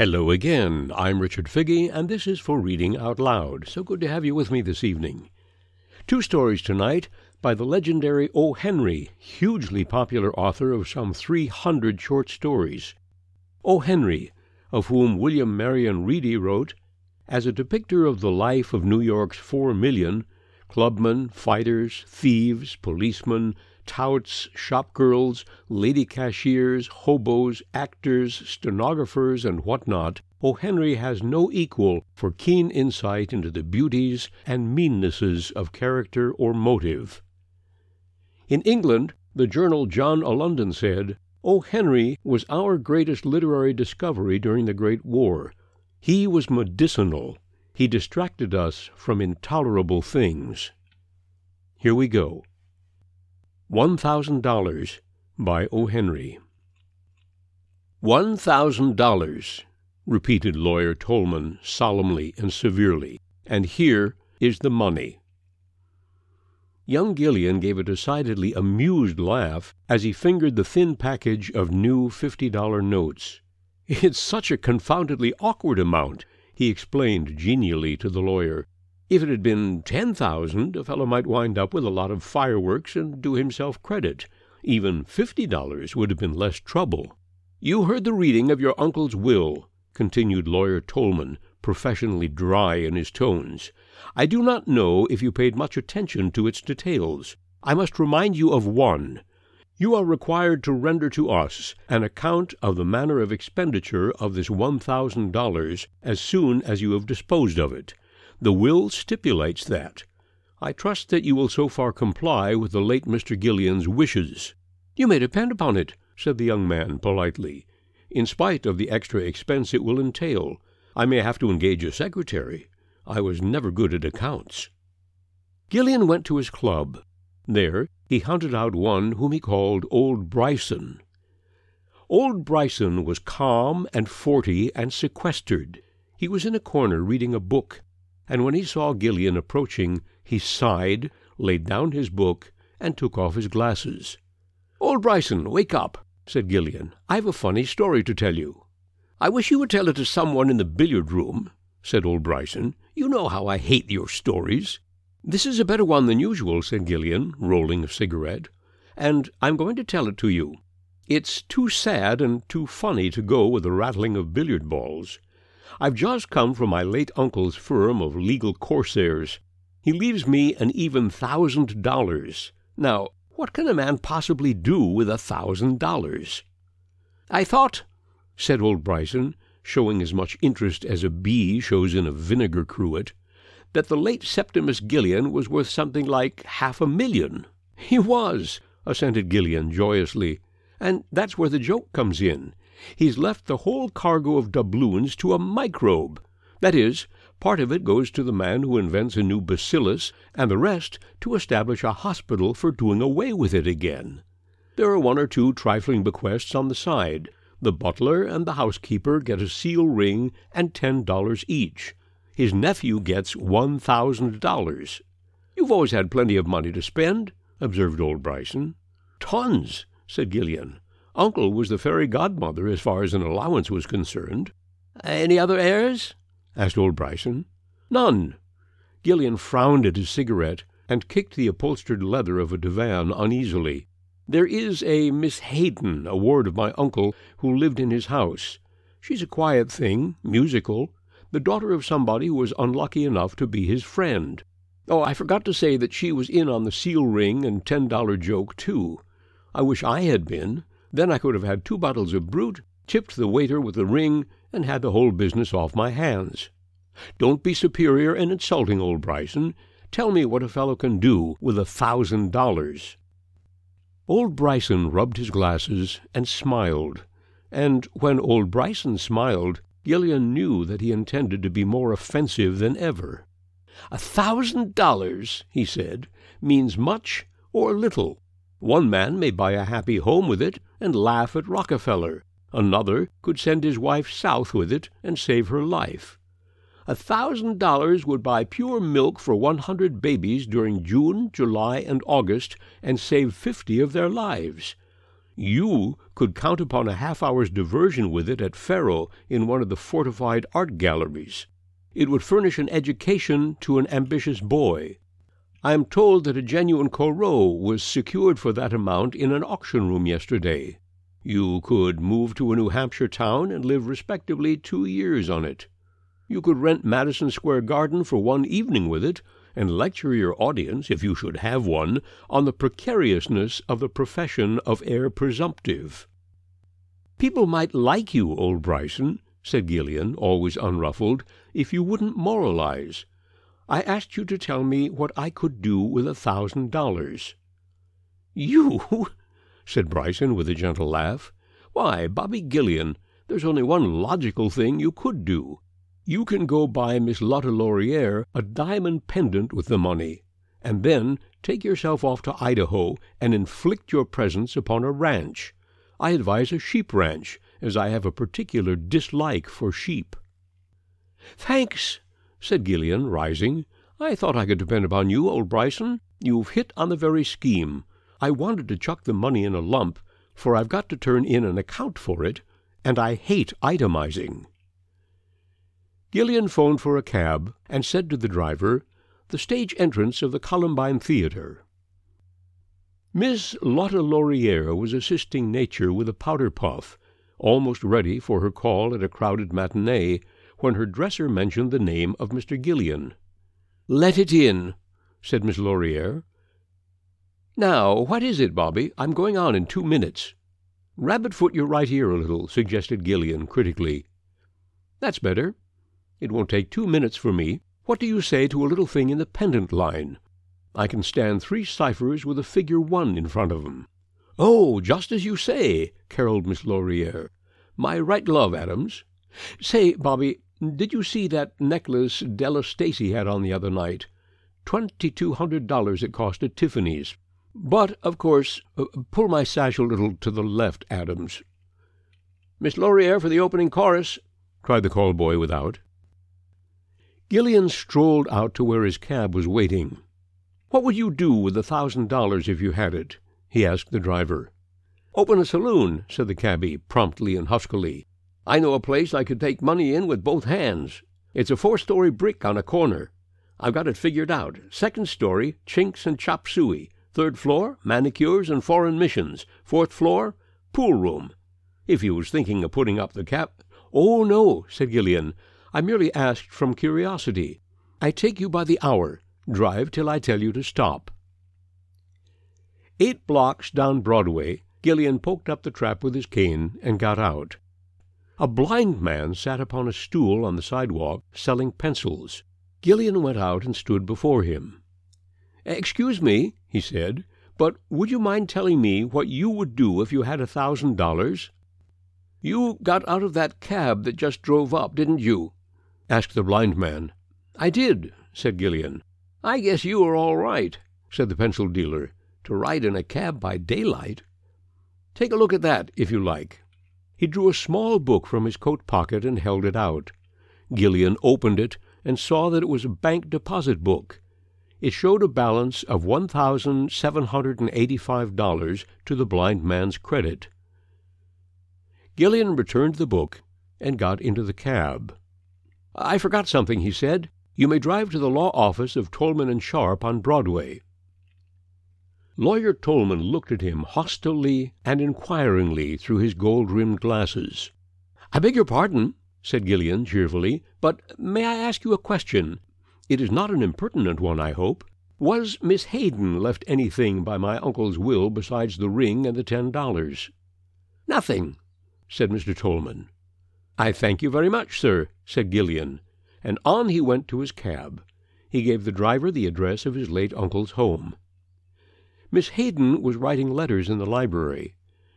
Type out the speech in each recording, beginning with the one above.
Hello again. I'm Richard Figge, and this is for Reading Out Loud. So good to have you with me this evening. Two stories tonight by the legendary O. Henry, hugely popular author of some 300 short stories. O. Henry, of whom William Marion Reedy wrote, as a depictor of the life of New York's four million clubmen, fighters, thieves, policemen, touts, shopgirls, lady cashiers, hoboes, actors, stenographers, and what not, O. Henry has no equal for keen insight into the beauties and meannesses of character or motive. In England, the journal John o' London said, O. Henry was our greatest literary discovery during the Great War. He was medicinal. He distracted us from intolerable things. Here we go. One Thousand Dollars by O. Henry. One thousand dollars, repeated Lawyer Tolman solemnly and severely, and here is the money. Young Gillian gave a decidedly amused laugh as he fingered the thin package of new fifty dollar notes. It's such a confoundedly awkward amount, he explained genially to the lawyer. If it had been ten thousand, a fellow might wind up with a lot of fireworks and do himself credit. Even fifty dollars would have been less trouble. You heard the reading of your uncle's will, continued Lawyer Tolman, professionally dry in his tones. I do not know if you paid much attention to its details. I must remind you of one. You are required to render to us an account of the manner of expenditure of this one thousand dollars as soon as you have disposed of it. The will stipulates that. I trust that you will so far comply with the late Mr. Gillian's wishes. You may depend upon it, said the young man politely. In spite of the extra expense it will entail, I may have to engage a secretary. I was never good at accounts. Gillian went to his club. There he hunted out one whom he called Old Bryson. Old Bryson was calm and forty and sequestered. He was in a corner reading a book and when he saw Gillian approaching, he sighed, laid down his book, and took off his glasses. Old Bryson, wake up, said Gillian. I've a funny story to tell you. I wish you would tell it to someone in the billiard room, said old Bryson. You know how I hate your stories. This is a better one than usual, said Gillian, rolling a cigarette, and I'm going to tell it to you. It's too sad and too funny to go with the rattling of billiard balls. I've just come from my late uncle's firm of legal corsairs. He leaves me an even thousand dollars. Now, what can a man possibly do with a thousand dollars? I thought, said old Bryson, showing as much interest as a bee shows in a vinegar cruet, that the late Septimus Gillian was worth something like half a million. He was, assented Gillian joyously, and that's where the joke comes in. He's left the whole cargo of doubloons to a microbe. That is, part of it goes to the man who invents a new bacillus, and the rest to establish a hospital for doing away with it again. There are one or two trifling bequests on the side. The butler and the housekeeper get a seal ring and ten dollars each. His nephew gets one thousand dollars. You've always had plenty of money to spend, observed old Bryson. Tons, said Gillian. Uncle was the fairy godmother as far as an allowance was concerned. Any other heirs? asked old Bryson. None. Gillian frowned at his cigarette and kicked the upholstered leather of a divan uneasily. There is a Miss Hayden, a ward of my uncle, who lived in his house. She's a quiet thing, musical, the daughter of somebody who was unlucky enough to be his friend. Oh, I forgot to say that she was in on the seal ring and ten dollar joke, too. I wish I had been. Then I could have had two bottles of brut, tipped the waiter with a ring, and had the whole business off my hands. Don't be superior and insulting, old Bryson. Tell me what a fellow can do with a thousand dollars. Old Bryson rubbed his glasses and smiled, and when old Bryson smiled, Gillian knew that he intended to be more offensive than ever. A thousand dollars, he said, means much or little. One man may buy a happy home with it and laugh at Rockefeller. Another could send his wife south with it and save her life. A thousand dollars would buy pure milk for one hundred babies during June, July, and August and save fifty of their lives. You could count upon a half hour's diversion with it at Faro in one of the fortified art galleries. It would furnish an education to an ambitious boy. I am told that a genuine Corot was secured for that amount in an auction room yesterday. You could move to a New Hampshire town and live respectably two years on it. You could rent Madison Square Garden for one evening with it, and lecture your audience, if you should have one, on the precariousness of the profession of heir presumptive. People might like you, old Bryson, said Gillian, always unruffled, if you wouldn't moralize. I asked you to tell me what I could do with a thousand dollars. You? said Bryson with a gentle laugh. Why, Bobby Gillian, there's only one logical thing you could do you can go buy Miss Lotta Lauriere a diamond pendant with the money, and then take yourself off to Idaho and inflict your presence upon a ranch. I advise a sheep ranch, as I have a particular dislike for sheep. Thanks, said Gillian, rising. I thought I could depend upon you, old Bryson. You've hit on the very scheme. I wanted to chuck the money in a lump, for I've got to turn in an account for it, and I hate itemizing. Gillian phoned for a cab and said to the driver, The stage entrance of the Columbine Theatre. Miss Lotta Lauriere was assisting Nature with a powder puff, almost ready for her call at a crowded matinee, when her dresser mentioned the name of Mr. Gillian. Let it in, said Miss Lauriere. Now, what is it, Bobby? I'm going on in two minutes. Rabbit foot your right ear a little, suggested Gillian critically. That's better. It won't take two minutes for me. What do you say to a little thing in the pendant line? I can stand three ciphers with a figure one in front of 'em. Oh, just as you say, caroled Miss Lauriere. My right glove, Adams. Say, Bobby, did you see that necklace Della Stacy had on the other night? Twenty-two hundred dollars it cost at Tiffany's. But, of course, uh, pull my sash a little to the left, Adams. Miss Lauriere for the opening chorus, cried the call boy without. Gillian strolled out to where his cab was waiting. What would you do with a thousand dollars if you had it? he asked the driver. Open a saloon, said the cabby, promptly and huskily. I know a place I could take money in with both hands. It's a four-story brick on a corner. I've got it figured out. Second story, chinks and chop suey. Third floor, manicures and foreign missions. Fourth floor, pool room. If you was thinking of putting up the cap... Oh, no, said Gillian. I merely asked from curiosity. I take you by the hour. Drive till I tell you to stop. Eight blocks down Broadway, Gillian poked up the trap with his cane and got out. A blind man sat upon a stool on the sidewalk, selling pencils. Gillian went out and stood before him. Excuse me, he said, but would you mind telling me what you would do if you had a thousand dollars? You got out of that cab that just drove up, didn't you? asked the blind man. I did, said Gillian. I guess you are all right, said the pencil dealer, to ride in a cab by daylight. Take a look at that, if you like. He drew a small book from his coat pocket and held it out. Gillian opened it and saw that it was a bank deposit book. It showed a balance of one thousand seven hundred and eighty-five dollars to the blind man's credit. Gillian returned the book and got into the cab. I forgot something, he said. You may drive to the law office of Tolman and Sharp on Broadway. Lawyer Tolman looked at him hostilely and inquiringly through his gold-rimmed glasses. I beg your pardon, said Gillian cheerfully, but may I ask you a question? It is not an impertinent one, I hope. Was Miss Hayden left anything by my uncle's will besides the ring and the ten dollars? Nothing, said Mr. Tolman. I thank you very much, sir, said Gillian, and on he went to his cab. He gave the driver the address of his late uncle's home. Miss Hayden was writing letters in the library.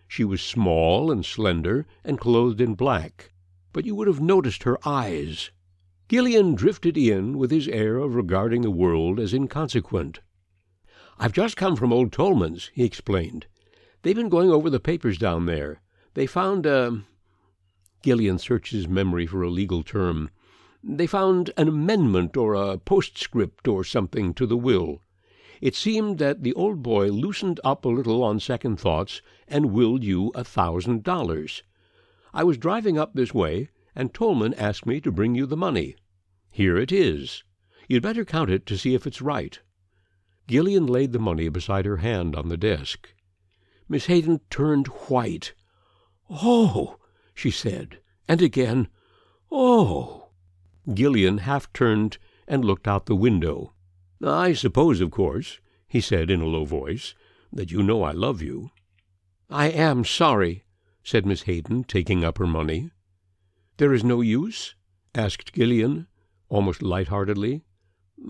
She was small and slender, and clothed in black, but you would have noticed her eyes. Gillian drifted in with his air of regarding the world as inconsequent. I've just come from old Tolman's, he explained. They've been going over the papers down there. They found a uh, Gillian searched his memory for a legal term. They found an amendment or a postscript or something to the will. It seemed that the old boy loosened up a little on second thoughts and willed you a thousand dollars. I was driving up this way, and Tolman asked me to bring you the money. Here it is. You'd better count it to see if it's right." Gillian laid the money beside her hand on the desk. Miss Hayden turned white. "Oh!" she said, and again, "Oh!" Gillian half turned and looked out the window. "I suppose, of course," he said in a low voice, "that you know I love you." "I am sorry," said Miss Hayden, taking up her money. "There is no use?" asked Gillian, almost light-heartedly.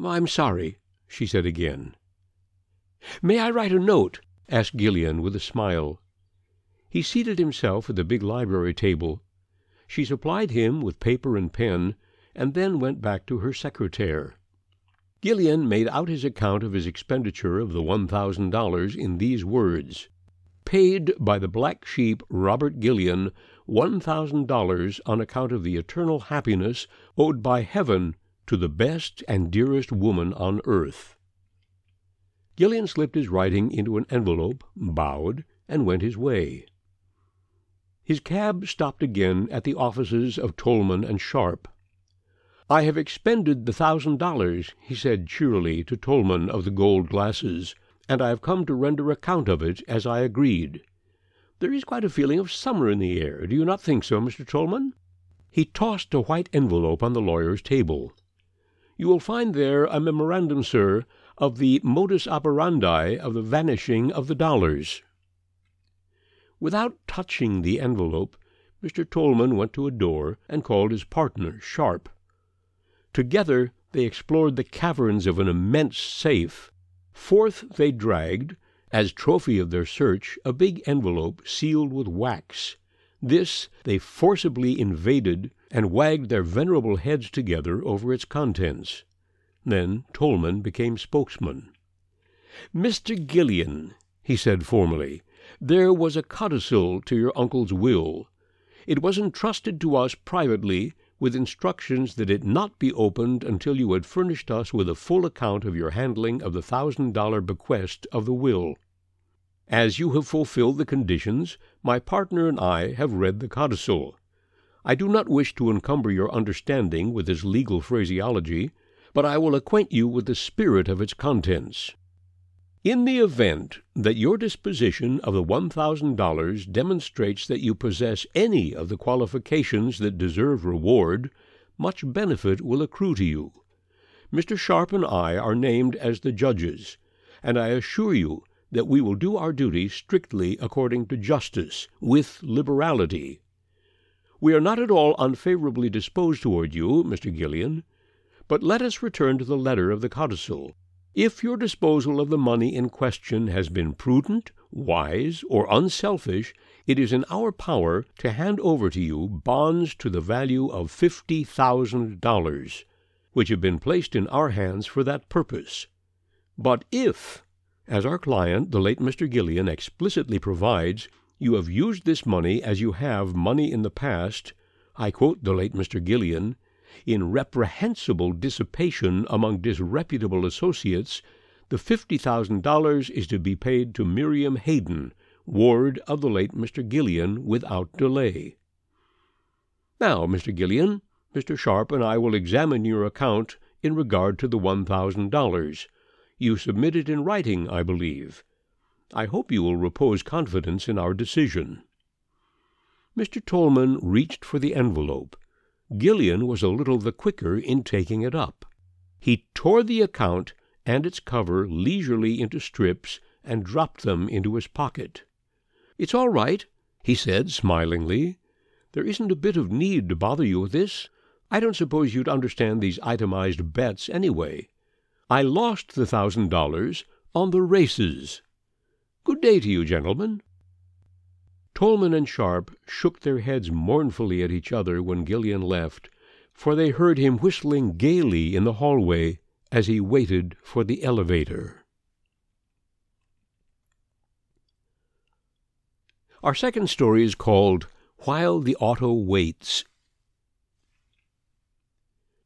"I'm sorry," she said again. "May I write a note?" asked Gillian with a smile. He seated himself at the big library table. She supplied him with paper and pen, and then went back to her secretaire. Gillian made out his account of his expenditure of the one thousand dollars in these words: "Paid by the black sheep Robert Gillian one thousand dollars on account of the eternal happiness owed by heaven to the best and dearest woman on earth." Gillian slipped his writing into an envelope, bowed, and went his way. His cab stopped again at the offices of Tolman and Sharp. "I have expended the thousand dollars," he said cheerily to Tolman of the gold glasses, "and I have come to render account of it as I agreed. There is quite a feeling of summer in the air, do you not think so, Mr. Tolman?" He tossed a white envelope on the lawyer's table. "You will find there a memorandum, sir, of the modus operandi of the vanishing of the dollars." Without touching the envelope, Mr. Tolman went to a door and called his partner, Sharp. Together they explored the caverns of an immense safe. Forth they dragged, as trophy of their search, a big envelope sealed with wax. This they forcibly invaded and wagged their venerable heads together over its contents. Then Tolman became spokesman. "Mr. Gillian," he said formally. There was a codicil to your uncle's will. It was entrusted to us privately, with instructions that it not be opened until you had furnished us with a full account of your handling of the thousand dollar bequest of the will. As you have fulfilled the conditions, my partner and I have read the codicil. I do not wish to encumber your understanding with this legal phraseology, but I will acquaint you with the spirit of its contents. In the event that your disposition of the one thousand dollars demonstrates that you possess any of the qualifications that deserve reward, much benefit will accrue to you. Mr. Sharp and I are named as the judges, and I assure you that we will do our duty strictly according to justice, with liberality. We are not at all unfavorably disposed toward you, Mr. Gillian. But let us return to the letter of the codicil. If your disposal of the money in question has been prudent, wise, or unselfish, it is in our power to hand over to you bonds to the value of fifty thousand dollars, which have been placed in our hands for that purpose. But if, as our client, the late Mr. Gillian, explicitly provides, you have used this money as you have money in the past, I quote the late Mr. Gillian, in reprehensible dissipation among disreputable associates, the fifty thousand dollars is to be paid to Miriam Hayden, ward of the late Mr. Gillian, without delay. Now, Mr. Gillian, Mr. Sharp and I will examine your account in regard to the one thousand dollars. You submit it in writing, I believe. I hope you will repose confidence in our decision. Mr. Tolman reached for the envelope. Gillian was a little the quicker in taking it up. He tore the account and its cover leisurely into strips and dropped them into his pocket. "It's all right," he said smilingly. "There isn't a bit of need to bother you with this. I don't suppose you'd understand these itemized bets, anyway. I lost the thousand dollars on the races. Good day to you, gentlemen." Tolman and Sharp shook their heads mournfully at each other when Gillian left, for they heard him whistling gaily in the hallway as he waited for the elevator. Our second story is called While the Auto Waits.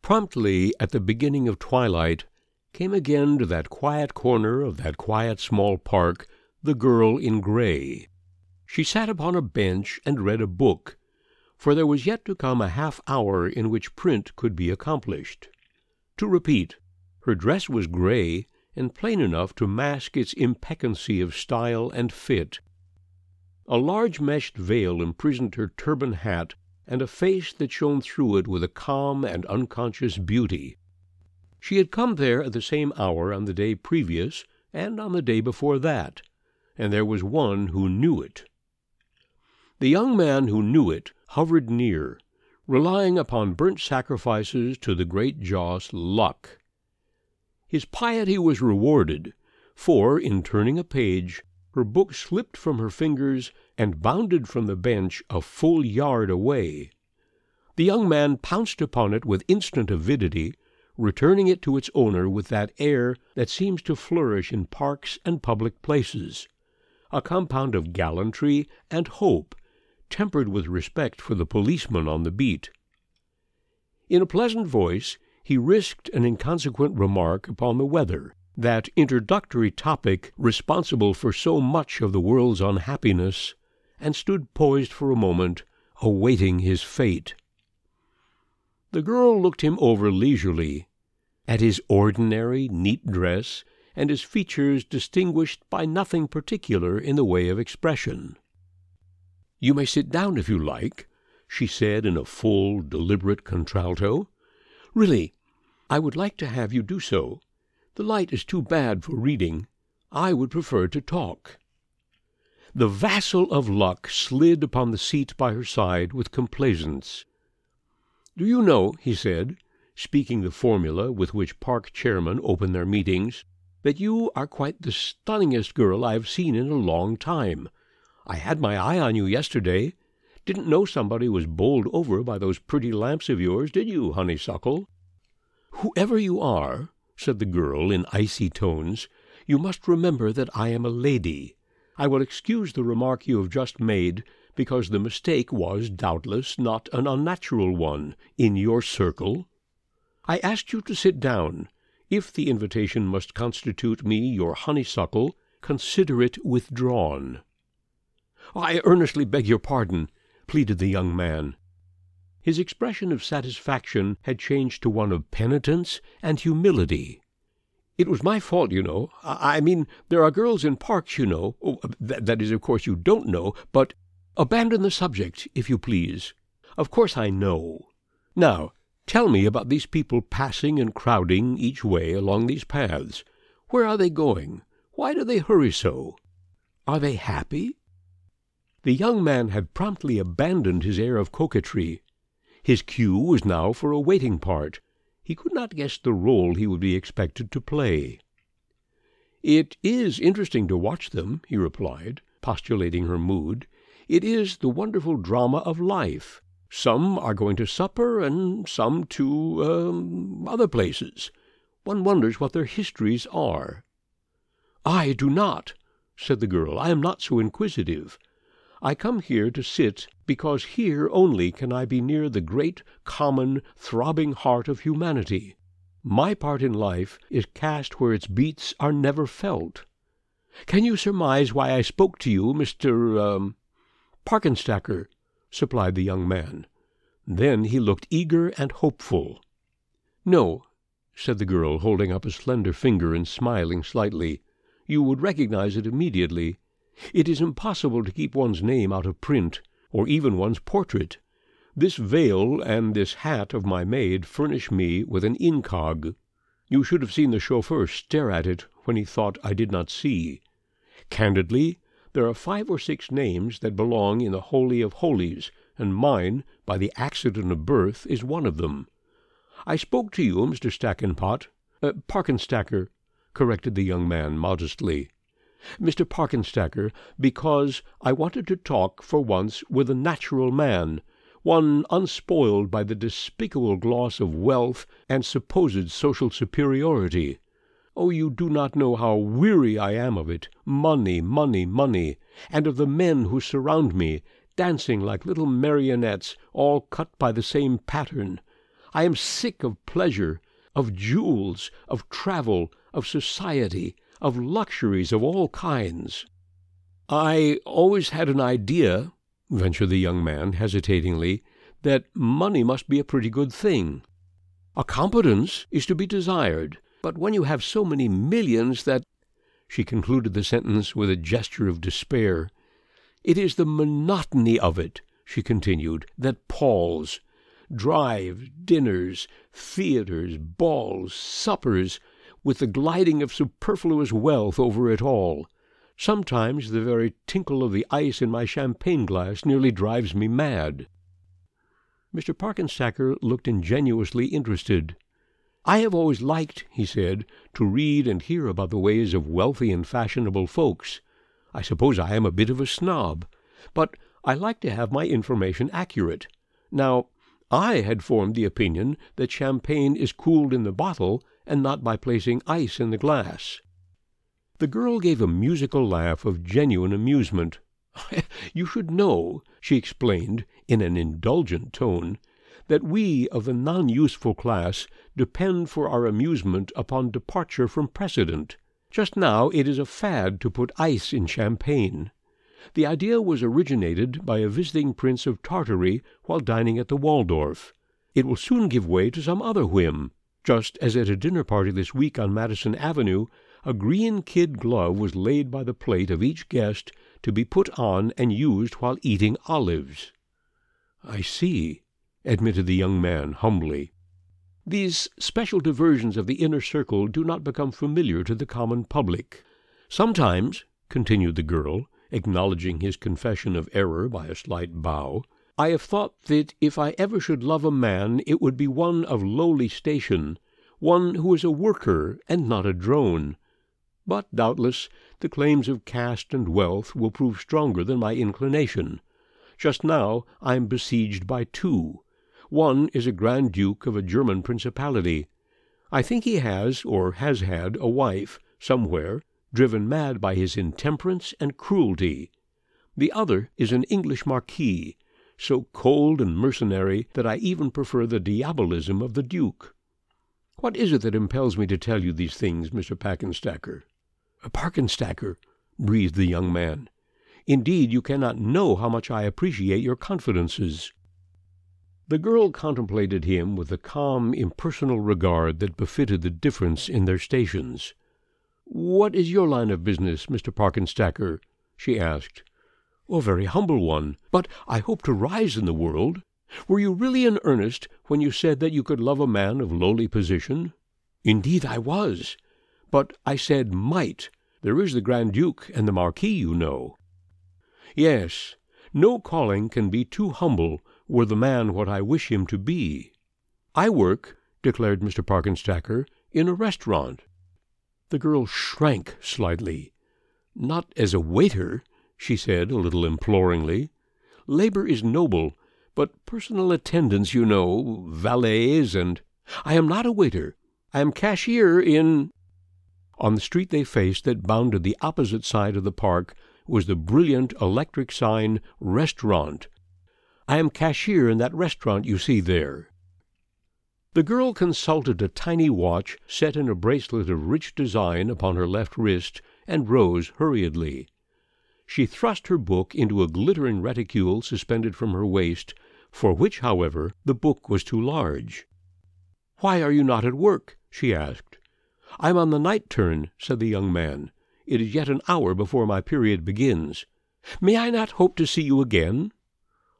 Promptly at the beginning of twilight, came again to that quiet corner of that quiet small park the girl in gray. She sat upon a bench and read a book, for there was yet to come a half hour in which print could be accomplished. To repeat, her dress was gray and plain enough to mask its impeccancy of style and fit. A large meshed veil imprisoned her turban hat and a face that shone through it with a calm and unconscious beauty. She had come there at the same hour on the day previous and on the day before that, and there was one who knew it. The young man who knew it hovered near, relying upon burnt sacrifices to the great joss Luck. His piety was rewarded, for, in turning a page, her book slipped from her fingers and bounded from the bench a full yard away. The young man pounced upon it with instant avidity, returning it to its owner with that air that seems to flourish in parks and public places, a compound of gallantry and hope, tempered with respect for the policeman on the beat. In a pleasant voice he risked an inconsequent remark upon the weather, that introductory topic responsible for so much of the world's unhappiness, and stood poised for a moment, awaiting his fate. The girl looked him over leisurely, at his ordinary, neat dress, and his features distinguished by nothing particular in the way of expression. "You may sit down if you like," she said in a full, deliberate contralto. "Really, I would like to have you do so. The light is too bad for reading. I would prefer to talk." The vassal of luck slid upon the seat by her side with complaisance. "Do you know," he said, speaking the formula with which park chairmen open their meetings, "that you are quite the stunningest girl I have seen in a long time. I had my eye on you yesterday. Didn't know somebody was bowled over by those pretty lamps of yours, did you, honeysuckle?" "Whoever you are," said the girl in icy tones, "you must remember that I am a lady. I will excuse the remark you have just made, because the mistake was, doubtless, not an unnatural one in your circle. I asked you to sit down. If the invitation must constitute me your honeysuckle, consider it withdrawn." "I earnestly beg your pardon," pleaded the young man. His expression of satisfaction had changed to one of penitence and humility. It was my fault, you know. I mean, there are girls in parks, you know. Oh, uh, that is, of course, you don't know, but abandon the subject, if you please. Of course I know. Now, tell me about these people passing and crowding each way along these paths. Where are they going? Why do they hurry so? Are they happy? The young man had promptly abandoned his air of coquetry. His cue was now for a waiting part. He could not guess the role he would be expected to play. "It is interesting to watch them," he replied, postulating her mood. "It is the wonderful drama of life. Some are going to supper, and some to er other places. One wonders what their histories are." "I do not," said the girl. "I am not so inquisitive. I come here to sit because here only can I be near the great, common, throbbing heart of humanity. My part in life is cast where its beats are never felt. Can you surmise why I spoke to you, Mr. Um, Parkenstacker?" supplied the young man. Then he looked eager and hopeful. "No," said the girl, holding up a slender finger and smiling slightly. "You would recognize it immediately. It is impossible to keep one's name out of print, or even one's portrait. This veil and this hat of my maid furnish me with an incog. You should have seen the chauffeur stare at it when he thought I did not see. Candidly, there are five or six names that belong in the holy of holies, and mine, by the accident of birth, is one of them. I spoke to you, Mr. Stackenpot uh, Parkenstacker," corrected the young man modestly. Mr. Parkenstacker, because I wanted to talk for once with a natural man, one unspoiled by the despicable gloss of wealth and supposed social superiority. Oh, you do not know how weary I am of it money, money, money, and of the men who surround me, dancing like little marionettes, all cut by the same pattern. I am sick of pleasure of jewels, of travel, of society, of luxuries of all kinds. I always had an idea, ventured the young man hesitatingly, that money must be a pretty good thing. A competence is to be desired, but when you have so many millions that she concluded the sentence with a gesture of despair. It is the monotony of it, she continued, that palls. Drives, dinners, theatres, balls, suppers, with the gliding of superfluous wealth over it all. Sometimes the very tinkle of the ice in my champagne glass nearly drives me mad. Mr. Parkenstacker looked ingenuously interested. I have always liked, he said, to read and hear about the ways of wealthy and fashionable folks. I suppose I am a bit of a snob, but I like to have my information accurate. Now, I had formed the opinion that champagne is cooled in the bottle and not by placing ice in the glass. The girl gave a musical laugh of genuine amusement. you should know, she explained in an indulgent tone, that we of the non useful class depend for our amusement upon departure from precedent. Just now it is a fad to put ice in champagne. The idea was originated by a visiting prince of Tartary while dining at the Waldorf. It will soon give way to some other whim, just as at a dinner party this week on Madison Avenue a green kid glove was laid by the plate of each guest to be put on and used while eating olives. I see, admitted the young man humbly. These special diversions of the inner circle do not become familiar to the common public. Sometimes, continued the girl, acknowledging his confession of error by a slight bow, I have thought that if I ever should love a man it would be one of lowly station, one who is a worker and not a drone. But, doubtless, the claims of caste and wealth will prove stronger than my inclination. Just now I am besieged by two. One is a Grand Duke of a German principality. I think he has, or has had, a wife, somewhere, driven mad by his intemperance and cruelty. The other is an English marquis, so cold and mercenary that I even prefer the diabolism of the Duke. What is it that impels me to tell you these things, Mr. Packenstacker? Parkenstacker, breathed the young man. Indeed, you cannot know how much I appreciate your confidences. The girl contemplated him with the calm, impersonal regard that befitted the difference in their stations. "What is your line of business, Mr. Parkenstacker?" she asked. "A very humble one, but I hope to rise in the world. Were you really in earnest when you said that you could love a man of lowly position?" "Indeed I was. But I said might. There is the Grand Duke and the Marquis, you know." "Yes. No calling can be too humble were the man what I wish him to be. I work," declared Mr. Parkenstacker, "in a restaurant." The girl shrank slightly. "Not as a waiter," she said, a little imploringly. "Labor is noble, but personal attendants, you know, valets and I am not a waiter. I am cashier in On the street they faced that bounded the opposite side of the park was the brilliant electric sign Restaurant I am cashier in that restaurant you see there." The girl consulted a tiny watch set in a bracelet of rich design upon her left wrist, and rose hurriedly. She thrust her book into a glittering reticule suspended from her waist, for which, however, the book was too large. "Why are you not at work?" she asked. "I am on the night turn," said the young man. "It is yet an hour before my period begins. May I not hope to see you again?"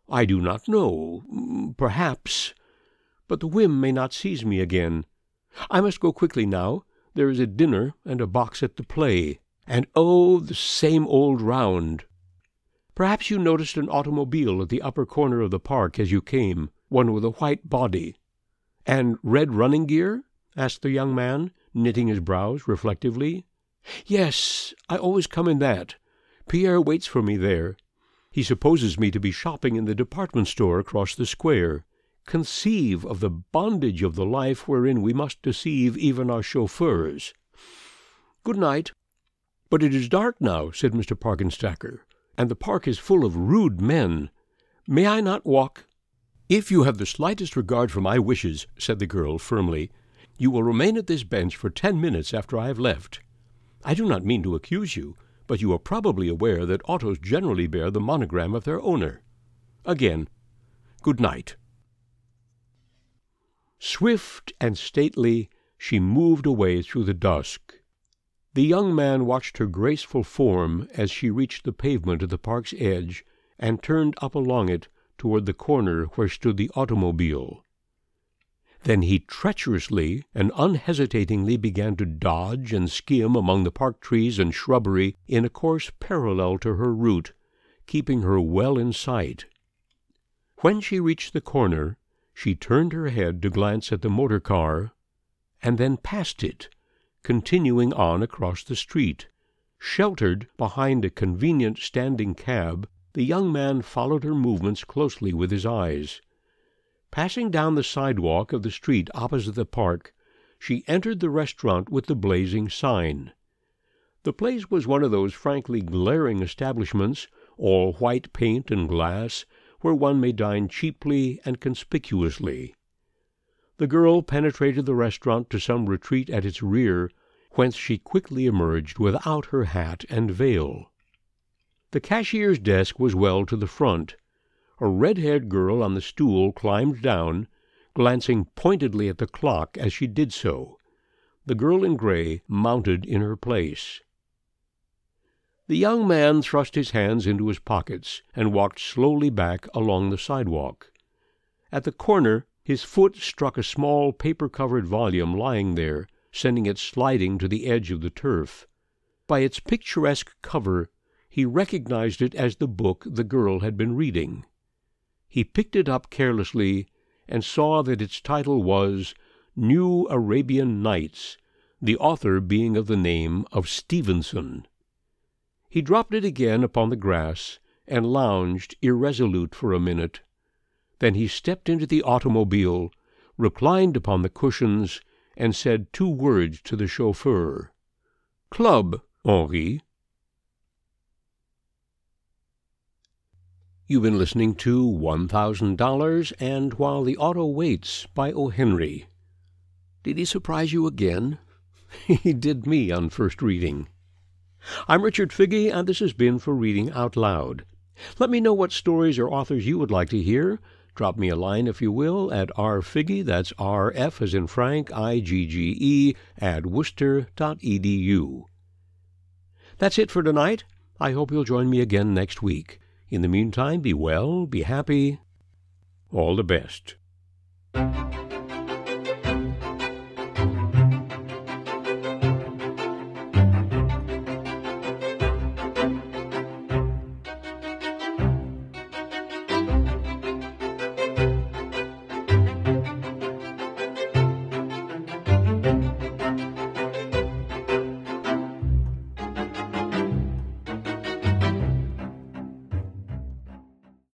I do not know. Perhaps. But the whim may not seize me again. I must go quickly now. There is a dinner and a box at the play. And oh, the same old round. Perhaps you noticed an automobile at the upper corner of the park as you came, one with a white body. And red running gear? asked the young man, knitting his brows reflectively. Yes, I always come in that. Pierre waits for me there. He supposes me to be shopping in the department store across the square. Conceive of the bondage of the life wherein we must deceive even our chauffeurs. Good night. But it is dark now, said Mr. Parkenstacker, and the park is full of rude men. May I not walk? If you have the slightest regard for my wishes, said the girl firmly, You will remain at this bench for ten minutes after I have left. I do not mean to accuse you, but you are probably aware that autos generally bear the monogram of their owner. Again, good night. Swift and stately, she moved away through the dusk. The young man watched her graceful form as she reached the pavement at the park's edge and turned up along it toward the corner where stood the automobile. Then he treacherously and unhesitatingly began to dodge and skim among the park trees and shrubbery in a course parallel to her route, keeping her well in sight. When she reached the corner, she turned her head to glance at the motor car, and then passed it, continuing on across the street. Sheltered behind a convenient standing cab, the young man followed her movements closely with his eyes. Passing down the sidewalk of the street opposite the park, she entered the restaurant with the blazing sign. The place was one of those frankly glaring establishments, all white paint and glass, where one may dine cheaply and conspicuously. The girl penetrated the restaurant to some retreat at its rear, whence she quickly emerged without her hat and veil. The cashier's desk was well to the front. A red-haired girl on the stool climbed down, glancing pointedly at the clock as she did so. The girl in gray mounted in her place. The young man thrust his hands into his pockets and walked slowly back along the sidewalk. At the corner his foot struck a small paper-covered volume lying there, sending it sliding to the edge of the turf. By its picturesque cover he recognized it as the book the girl had been reading. He picked it up carelessly and saw that its title was New Arabian Nights, the author being of the name of Stevenson. He dropped it again upon the grass and lounged irresolute for a minute. Then he stepped into the automobile, reclined upon the cushions, and said two words to the chauffeur. Club, Henri. You've been listening to $1,000 and While the Auto Waits by O. Henry. Did he surprise you again? he did me on first reading. I'm Richard Figge, and this has been for Reading Out Loud. Let me know what stories or authors you would like to hear. Drop me a line, if you will, at rfigge, that's R-F as in Frank, I-G-G-E, at worcester.edu. That's it for tonight. I hope you'll join me again next week. In the meantime, be well, be happy. All the best.